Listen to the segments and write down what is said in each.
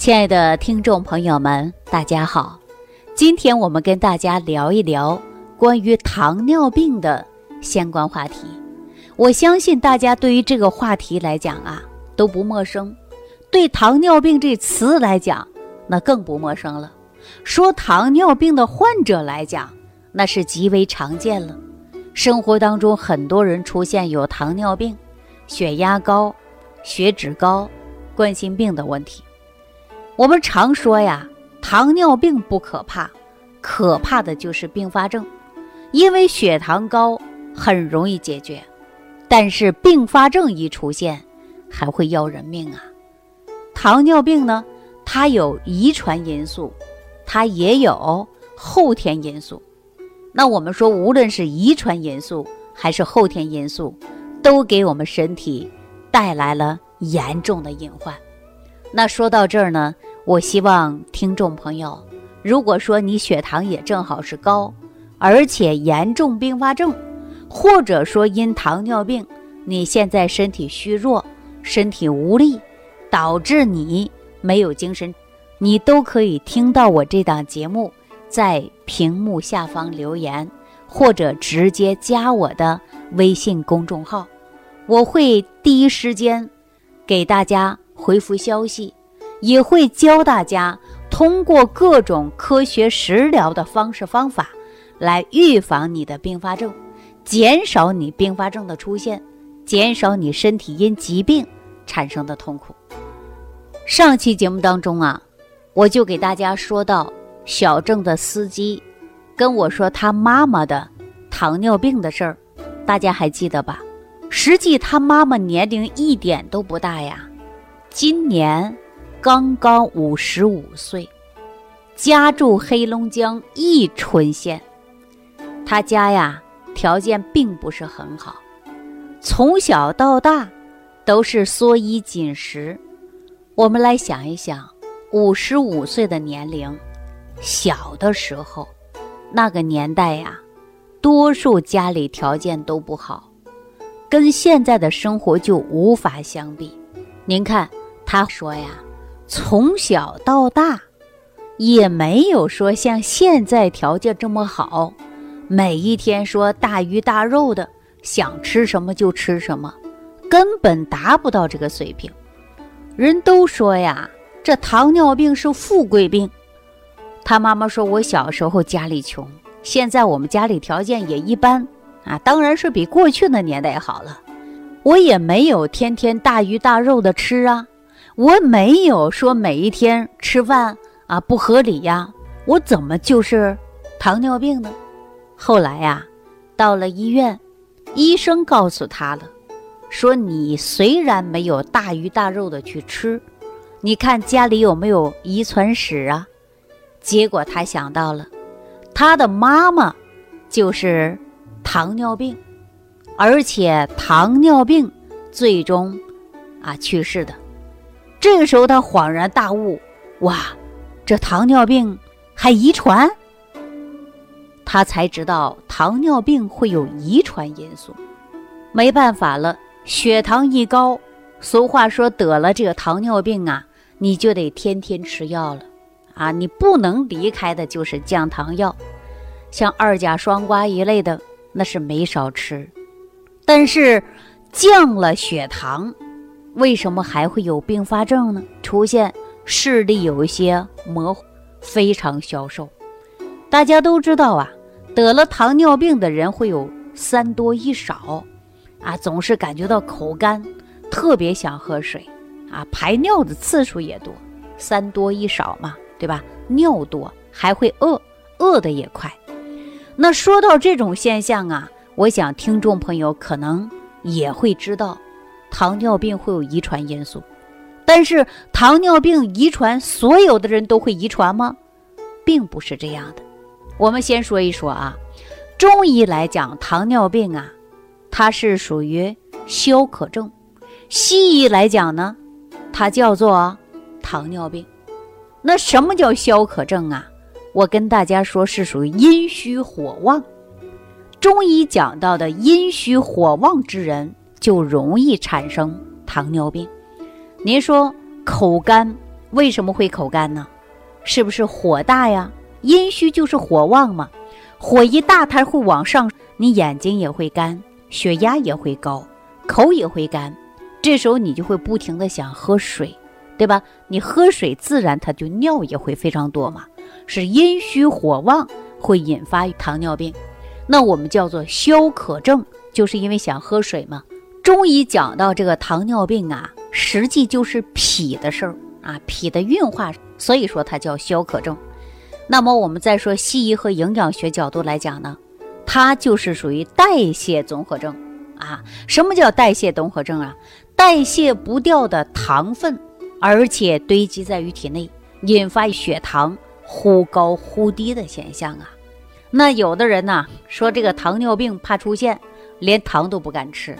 亲爱的听众朋友们，大家好！今天我们跟大家聊一聊关于糖尿病的相关话题。我相信大家对于这个话题来讲啊都不陌生，对糖尿病这词来讲那更不陌生了。说糖尿病的患者来讲，那是极为常见了。生活当中很多人出现有糖尿病、血压高、血脂高、冠心病的问题。我们常说呀，糖尿病不可怕，可怕的就是并发症，因为血糖高很容易解决，但是并发症一出现，还会要人命啊。糖尿病呢，它有遗传因素，它也有后天因素。那我们说，无论是遗传因素还是后天因素，都给我们身体带来了严重的隐患。那说到这儿呢？我希望听众朋友，如果说你血糖也正好是高，而且严重并发症，或者说因糖尿病，你现在身体虚弱、身体无力，导致你没有精神，你都可以听到我这档节目，在屏幕下方留言，或者直接加我的微信公众号，我会第一时间给大家回复消息。也会教大家通过各种科学食疗的方式方法，来预防你的并发症，减少你并发症的出现，减少你身体因疾病产生的痛苦。上期节目当中啊，我就给大家说到小郑的司机跟我说他妈妈的糖尿病的事儿，大家还记得吧？实际他妈妈年龄一点都不大呀，今年。刚刚五十五岁，家住黑龙江伊春县。他家呀条件并不是很好，从小到大都是缩衣紧食。我们来想一想，五十五岁的年龄，小的时候，那个年代呀，多数家里条件都不好，跟现在的生活就无法相比。您看，他说呀。从小到大，也没有说像现在条件这么好，每一天说大鱼大肉的，想吃什么就吃什么，根本达不到这个水平。人都说呀，这糖尿病是富贵病。他妈妈说，我小时候家里穷，现在我们家里条件也一般啊，当然是比过去的年代好了。我也没有天天大鱼大肉的吃啊。我没有说每一天吃饭啊不合理呀，我怎么就是糖尿病呢？后来呀，到了医院，医生告诉他了，说你虽然没有大鱼大肉的去吃，你看家里有没有遗传史啊？结果他想到了，他的妈妈就是糖尿病，而且糖尿病最终啊去世的。这个时候，他恍然大悟：“哇，这糖尿病还遗传？”他才知道糖尿病会有遗传因素。没办法了，血糖一高，俗话说得了这个糖尿病啊，你就得天天吃药了啊！你不能离开的就是降糖药，像二甲双胍一类的，那是没少吃。但是降了血糖。为什么还会有并发症呢？出现视力有一些模糊，非常消瘦。大家都知道啊，得了糖尿病的人会有三多一少，啊，总是感觉到口干，特别想喝水，啊，排尿的次数也多，三多一少嘛，对吧？尿多还会饿，饿的也快。那说到这种现象啊，我想听众朋友可能也会知道。糖尿病会有遗传因素，但是糖尿病遗传所有的人都会遗传吗？并不是这样的。我们先说一说啊，中医来讲，糖尿病啊，它是属于消渴症；西医来讲呢，它叫做糖尿病。那什么叫消渴症啊？我跟大家说，是属于阴虚火旺。中医讲到的阴虚火旺之人。就容易产生糖尿病。您说口干、为什么会口干呢？是不是火大呀？阴虚就是火旺嘛，火一大它会往上，你眼睛也会干，血压也会高，口也会干，这时候你就会不停的想喝水，对吧？你喝水自然它就尿也会非常多嘛，是阴虚火旺会引发糖尿病，那我们叫做消渴症，就是因为想喝水嘛。中医讲到这个糖尿病啊，实际就是脾的事儿啊，脾的运化，所以说它叫消渴症。那么我们再说西医和营养学角度来讲呢，它就是属于代谢综合症啊。什么叫代谢综合症啊？代谢不掉的糖分，而且堆积在于体内，引发血糖忽高忽低的现象啊。那有的人呢说这个糖尿病怕出现，连糖都不敢吃。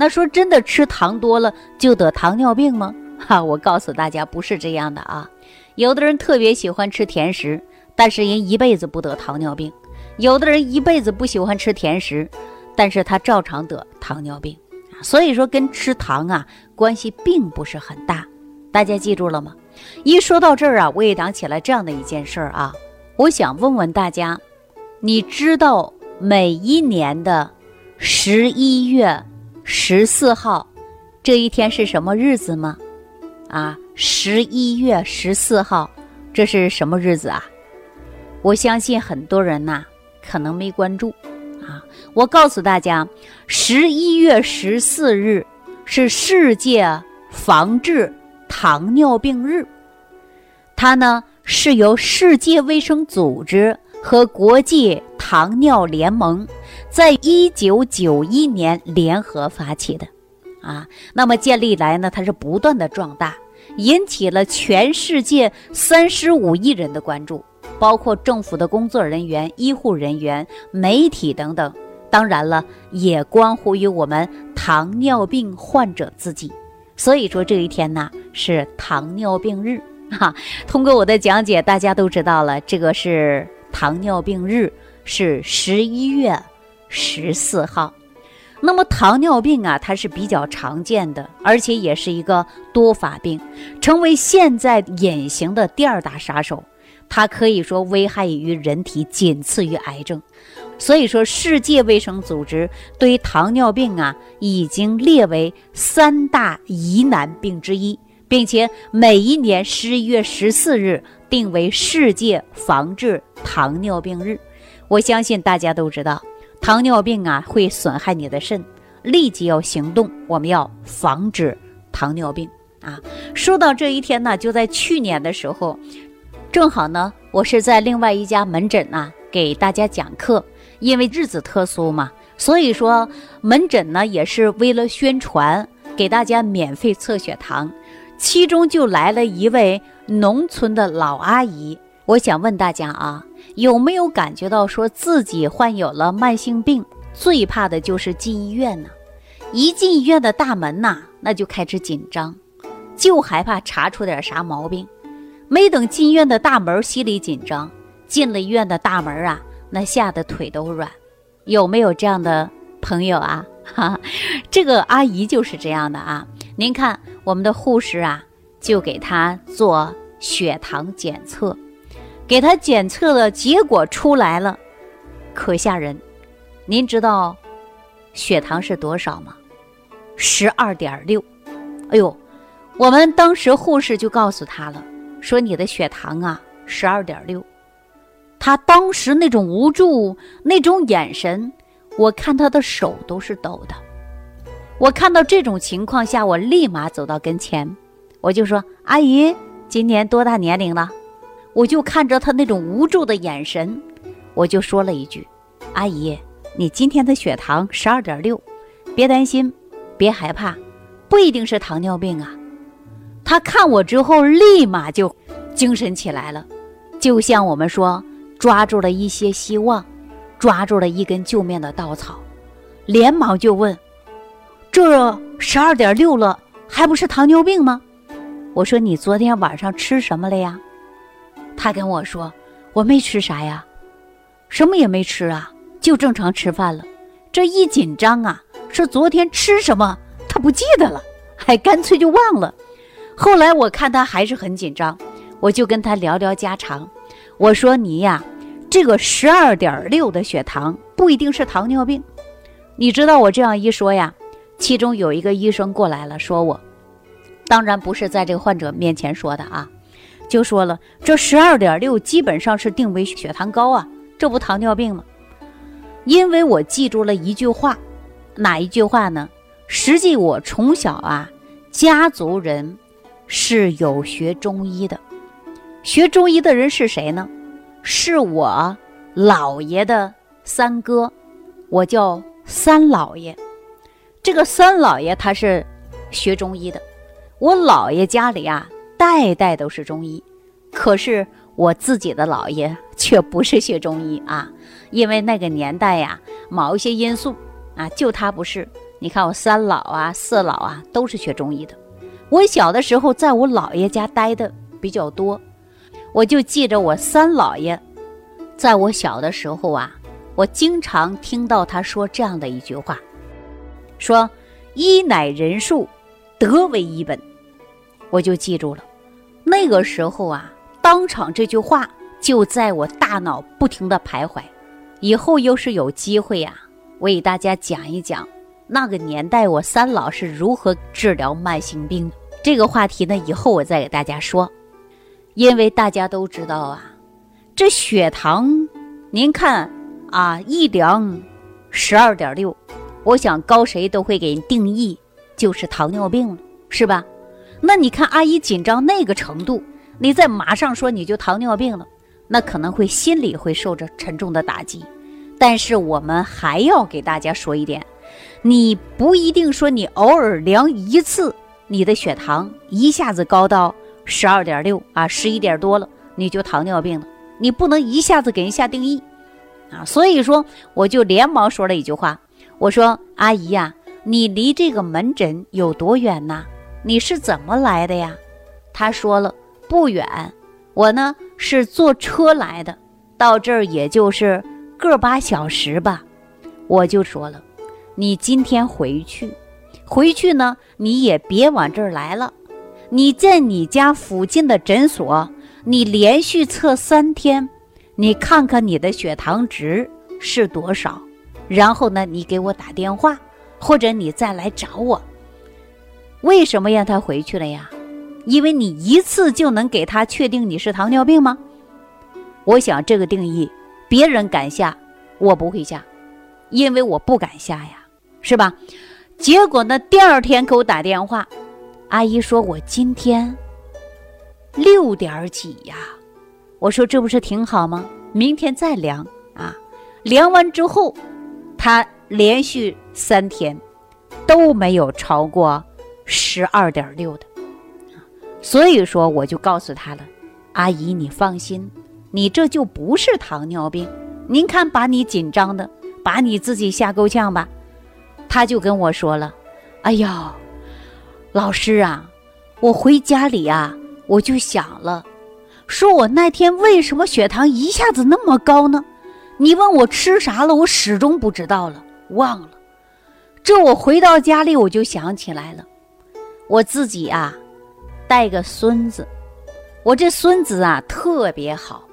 那说真的吃糖多了就得糖尿病吗？哈，我告诉大家不是这样的啊。有的人特别喜欢吃甜食。但是人一辈子不得糖尿病，有的人一辈子不喜欢吃甜食，但是他照常得糖尿病。所以说跟吃糖啊关系并不是很大，大家记住了吗？一说到这儿啊，我也想起来这样的一件事儿啊，我想问问大家，你知道每一年的十一月十四号这一天是什么日子吗？啊，十一月十四号，这是什么日子啊？我相信很多人呐，可能没关注，啊，我告诉大家，十一月十四日是世界防治糖尿病日，它呢是由世界卫生组织和国际糖尿联盟在一九九一年联合发起的，啊，那么建立来呢，它是不断的壮大，引起了全世界三十五亿人的关注。包括政府的工作人员、医护人员、媒体等等，当然了，也关乎于我们糖尿病患者自己。所以说这一天呢是糖尿病日哈。通过我的讲解，大家都知道了，这个是糖尿病日，是十一月十四号。那么糖尿病啊，它是比较常见的，而且也是一个多发病，成为现在隐形的第二大杀手。它可以说危害于人体仅次于癌症，所以说世界卫生组织对糖尿病啊已经列为三大疑难病之一，并且每一年十一月十四日定为世界防治糖尿病日。我相信大家都知道，糖尿病啊会损害你的肾，立即要行动，我们要防止糖尿病啊。说到这一天呢，就在去年的时候。正好呢，我是在另外一家门诊啊给大家讲课，因为日子特殊嘛，所以说门诊呢也是为了宣传，给大家免费测血糖。其中就来了一位农村的老阿姨，我想问大家啊，有没有感觉到说自己患有了慢性病，最怕的就是进医院呢？一进医院的大门呐，那就开始紧张，就害怕查出点啥毛病。没等进医院的大门，心里紧张；进了医院的大门啊，那吓得腿都软。有没有这样的朋友啊？哈，这个阿姨就是这样的啊。您看，我们的护士啊，就给她做血糖检测，给她检测的结果出来了，可吓人。您知道血糖是多少吗？十二点六。哎呦，我们当时护士就告诉她了。说你的血糖啊，十二点六。他当时那种无助，那种眼神，我看他的手都是抖的。我看到这种情况下，我立马走到跟前，我就说：“阿姨，今年多大年龄了？”我就看着他那种无助的眼神，我就说了一句：“阿姨，你今天的血糖十二点六，别担心，别害怕，不一定是糖尿病啊。”他看我之后，立马就精神起来了，就像我们说抓住了一些希望，抓住了一根救命的稻草，连忙就问：“这十二点六了，还不是糖尿病吗？”我说：“你昨天晚上吃什么了呀？”他跟我说：“我没吃啥呀，什么也没吃啊，就正常吃饭了。”这一紧张啊，说昨天吃什么他不记得了，还干脆就忘了。后来我看他还是很紧张，我就跟他聊聊家常。我说你呀，这个十二点六的血糖不一定是糖尿病。你知道我这样一说呀，其中有一个医生过来了，说我，当然不是在这个患者面前说的啊，就说了这十二点六基本上是定为血糖高啊，这不糖尿病吗？因为我记住了一句话，哪一句话呢？实际我从小啊，家族人是有学中医的，学中医的人是谁呢？是我姥爷的三哥，我叫三姥爷。这个三姥爷他是学中医的，我姥爷家里啊代代都是中医，可是我自己的姥爷却不是学中医啊。因为那个年代呀，某一些因素啊，就他不是。你看我三老啊、四老啊，都是学中医的。我小的时候在我姥爷家待的比较多，我就记着我三姥爷，在我小的时候啊，我经常听到他说这样的一句话，说“医乃人术，德为医本”，我就记住了。那个时候啊，当场这句话就在我大脑不停的徘徊。以后又是有机会呀，我给大家讲一讲那个年代我三老是如何治疗慢性病。这个话题呢，以后我再给大家说。因为大家都知道啊，这血糖，您看啊，一量十二点六，我想高谁都会给定义就是糖尿病了，是吧？那你看阿姨紧张那个程度，你再马上说你就糖尿病了。那可能会心里会受着沉重的打击，但是我们还要给大家说一点，你不一定说你偶尔量一次，你的血糖一下子高到十二点六啊，十一点多了，你就糖尿病了。你不能一下子给人下定义啊。所以说，我就连忙说了一句话，我说：“阿姨呀，你离这个门诊有多远呢？你是怎么来的呀？”他说了：“不远。”我呢是坐车来的，到这儿也就是个把小时吧。我就说了，你今天回去，回去呢你也别往这儿来了，你在你家附近的诊所，你连续测三天，你看看你的血糖值是多少，然后呢你给我打电话，或者你再来找我。为什么让他回去了呀？因为你一次就能给他确定你是糖尿病吗？我想这个定义，别人敢下，我不会下，因为我不敢下呀，是吧？结果呢，第二天给我打电话，阿姨说我今天六点几呀，我说这不是挺好吗？明天再量啊，量完之后，他连续三天都没有超过十二点六的。所以说，我就告诉他了，阿姨，你放心，你这就不是糖尿病。您看，把你紧张的，把你自己吓够呛吧。他就跟我说了，哎呀，老师啊，我回家里啊，我就想了，说我那天为什么血糖一下子那么高呢？你问我吃啥了，我始终不知道了，忘了。这我回到家里，我就想起来了，我自己啊。带个孙子，我这孙子啊特别好。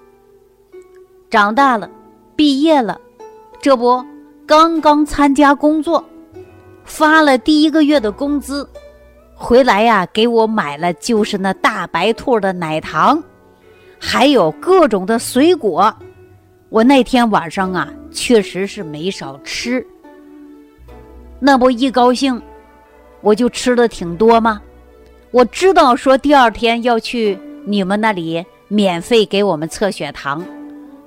长大了，毕业了，这不刚刚参加工作，发了第一个月的工资，回来呀给我买了就是那大白兔的奶糖，还有各种的水果。我那天晚上啊确实是没少吃，那不一高兴，我就吃的挺多吗？我知道说第二天要去你们那里免费给我们测血糖，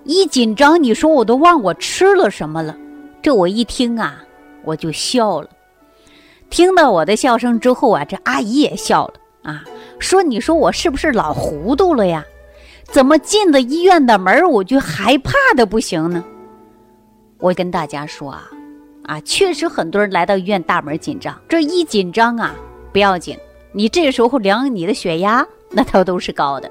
一紧张你说我都忘我吃了什么了。这我一听啊，我就笑了。听到我的笑声之后啊，这阿姨也笑了啊，说你说我是不是老糊涂了呀？怎么进了医院的门我就害怕的不行呢？我跟大家说啊，啊，确实很多人来到医院大门紧张，这一紧张啊不要紧。你这时候量你的血压，那它都是高的，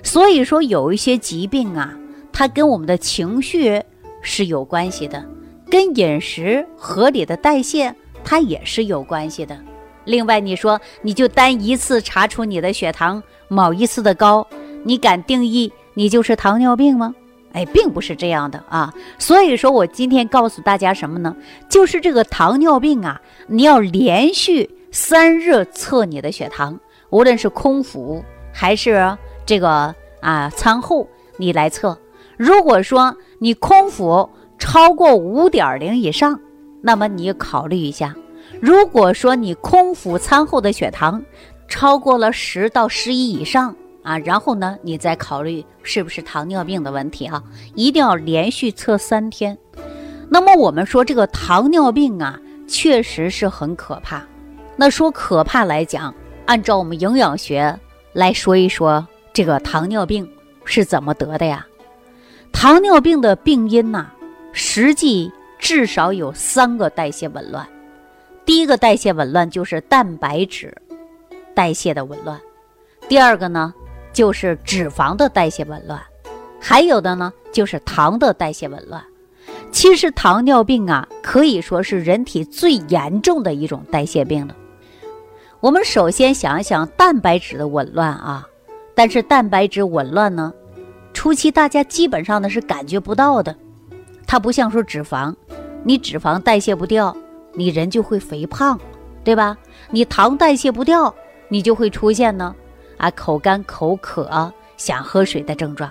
所以说有一些疾病啊，它跟我们的情绪是有关系的，跟饮食合理的代谢它也是有关系的。另外，你说你就单一次查出你的血糖某一次的高，你敢定义你就是糖尿病吗？哎，并不是这样的啊。所以说我今天告诉大家什么呢？就是这个糖尿病啊，你要连续三日测你的血糖，无论是空腹还是这个啊餐后，你来测。如果说你空腹超过五点零以上，那么你考虑一下。如果说你空腹餐后的血糖超过了十到十一以上啊，然后呢，你再考虑是不是糖尿病的问题啊，一定要连续测三天。那么我们说这个糖尿病啊，确实是很可怕。那说可怕来讲，按照我们营养学来说一说，这个糖尿病是怎么得的呀？糖尿病的病因呐，实际至少有三个代谢紊乱。第一个代谢紊乱就是蛋白质代谢的紊乱，第二个呢就是脂肪的代谢紊乱，还有的呢就是糖的代谢紊乱。其实糖尿病啊可以说是人体最严重的一种代谢病了。我们首先想一想蛋白质的紊乱啊，但是蛋白质紊乱呢，初期大家基本上呢是感觉不到的，它不像说脂肪，你脂肪代谢不掉。你人就会肥胖，对吧？你糖代谢不掉，你就会出现呢，啊，口干口渴、想喝水的症状。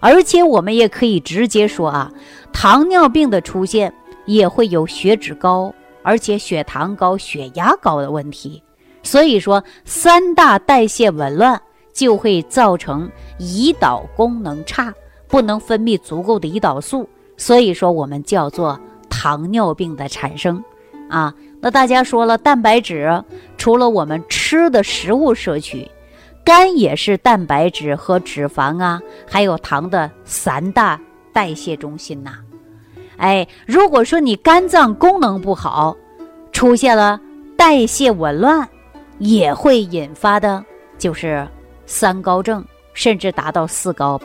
而且我们也可以直接说啊，糖尿病的出现也会有血脂高，而且血糖高、血压高的问题。所以说，三大代谢紊乱就会造成胰岛功能差，不能分泌足够的胰岛素。所以说，我们叫做糖尿病的产生。啊，那大家说了，蛋白质除了我们吃的食物摄取，肝也是蛋白质和脂肪啊，还有糖的三大代谢中心呐。哎，如果说你肝脏功能不好，出现了代谢紊乱，也会引发的就是三高症，甚至达到四高。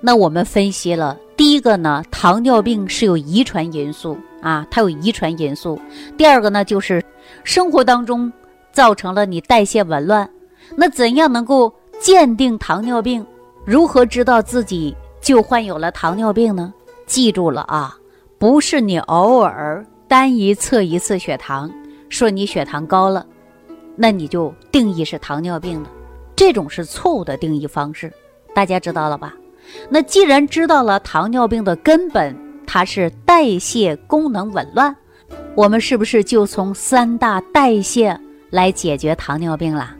那我们分析了，第一个呢，糖尿病是有遗传因素。啊，它有遗传因素。第二个呢，就是生活当中造成了你代谢紊乱。那怎样能够鉴定糖尿病？如何知道自己就患有了糖尿病呢？记住了啊，不是你偶尔单一测一次血糖，说你血糖高了，那你就定义是糖尿病了。这种是错误的定义方式，大家知道了吧？那既然知道了糖尿病的根本。它是代谢功能紊乱，我们是不是就从三大代谢来解决糖尿病啦？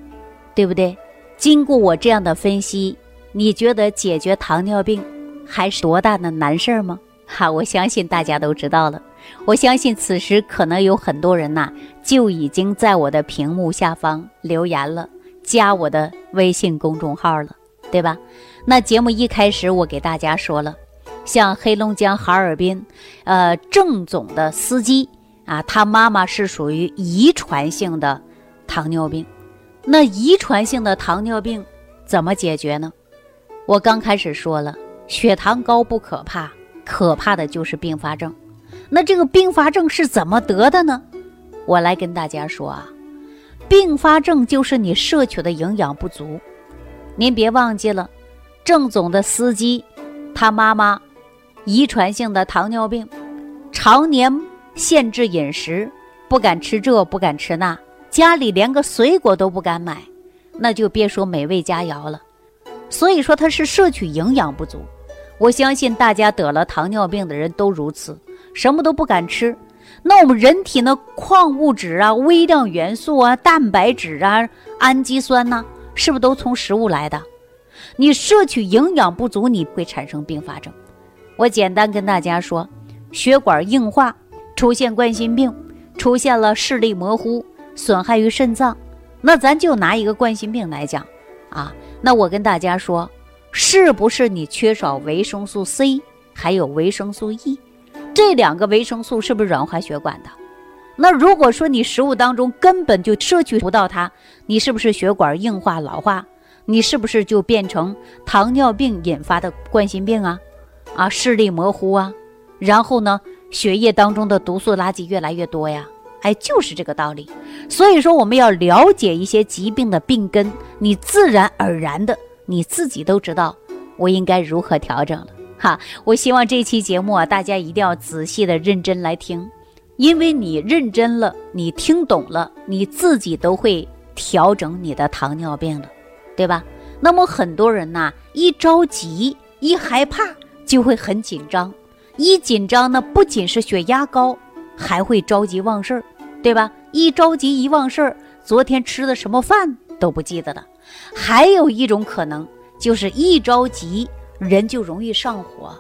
对不对？经过我这样的分析，你觉得解决糖尿病还是多大的难事儿吗？哈，我相信大家都知道了。我相信此时可能有很多人呐，就已经在我的屏幕下方留言了，加我的微信公众号了，对吧？那节目一开始我给大家说了。像黑龙江哈尔滨，呃，郑总的司机啊，他妈妈是属于遗传性的糖尿病。那遗传性的糖尿病怎么解决呢？我刚开始说了，血糖高不可怕，可怕的就是并发症。那这个并发症是怎么得的呢？我来跟大家说啊，并发症就是你摄取的营养不足。您别忘记了，郑总的司机，他妈妈。遗传性的糖尿病，常年限制饮食，不敢吃这，不敢吃那，家里连个水果都不敢买，那就别说美味佳肴了。所以说他是摄取营养不足。我相信大家得了糖尿病的人都如此，什么都不敢吃。那我们人体呢，矿物质啊、微量元素啊、蛋白质啊、氨基酸呢，是不是都从食物来的？你摄取营养不足，你会产生并发症。我简单跟大家说，血管硬化，出现冠心病，出现了视力模糊，损害于肾脏。那咱就拿一个冠心病来讲，啊，那我跟大家说，是不是你缺少维生素 C，还有维生素 E，这两个维生素是不是软化血管的？那如果说你食物当中根本就摄取不到它，你是不是血管硬化老化？你是不是就变成糖尿病引发的冠心病啊？啊，视力模糊啊，然后呢，血液当中的毒素垃圾越来越多呀，哎，就是这个道理。所以说，我们要了解一些疾病的病根，你自然而然的你自己都知道我应该如何调整了。哈，我希望这期节目啊，大家一定要仔细的、认真来听，因为你认真了，你听懂了，你自己都会调整你的糖尿病了，对吧？那么很多人呐，一着急、一害怕，就会很紧张，一紧张呢，不仅是血压高，还会着急忘事儿，对吧？一着急一忘事儿，昨天吃的什么饭都不记得了。还有一种可能，就是一着急。人就容易上火，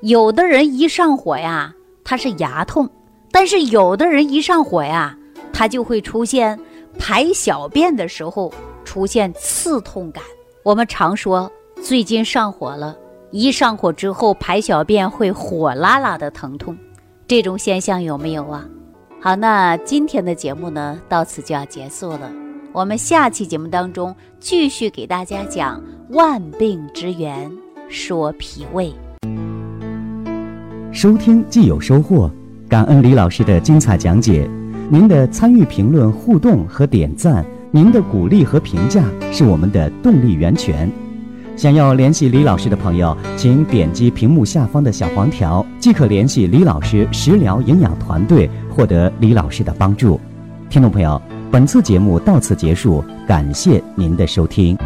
有的人一上火呀，他是牙痛；但是有的人一上火呀，他就会出现排小便的时候出现刺痛感。我们常说最近上火了，一上火之后排小便会火辣辣的疼痛，这种现象有没有啊？好，那今天的节目呢，到此就要结束了。我们下期节目当中继续给大家讲万病之源。说脾胃，收听既有收获，感恩李老师的精彩讲解。您的参与、评论、互动和点赞，您的鼓励和评价是我们的动力源泉。想要联系李老师的朋友，请点击屏幕下方的小黄条，即可联系李老师食疗营养团队，获得李老师的帮助。听众朋友，本次节目到此结束，感谢您的收听。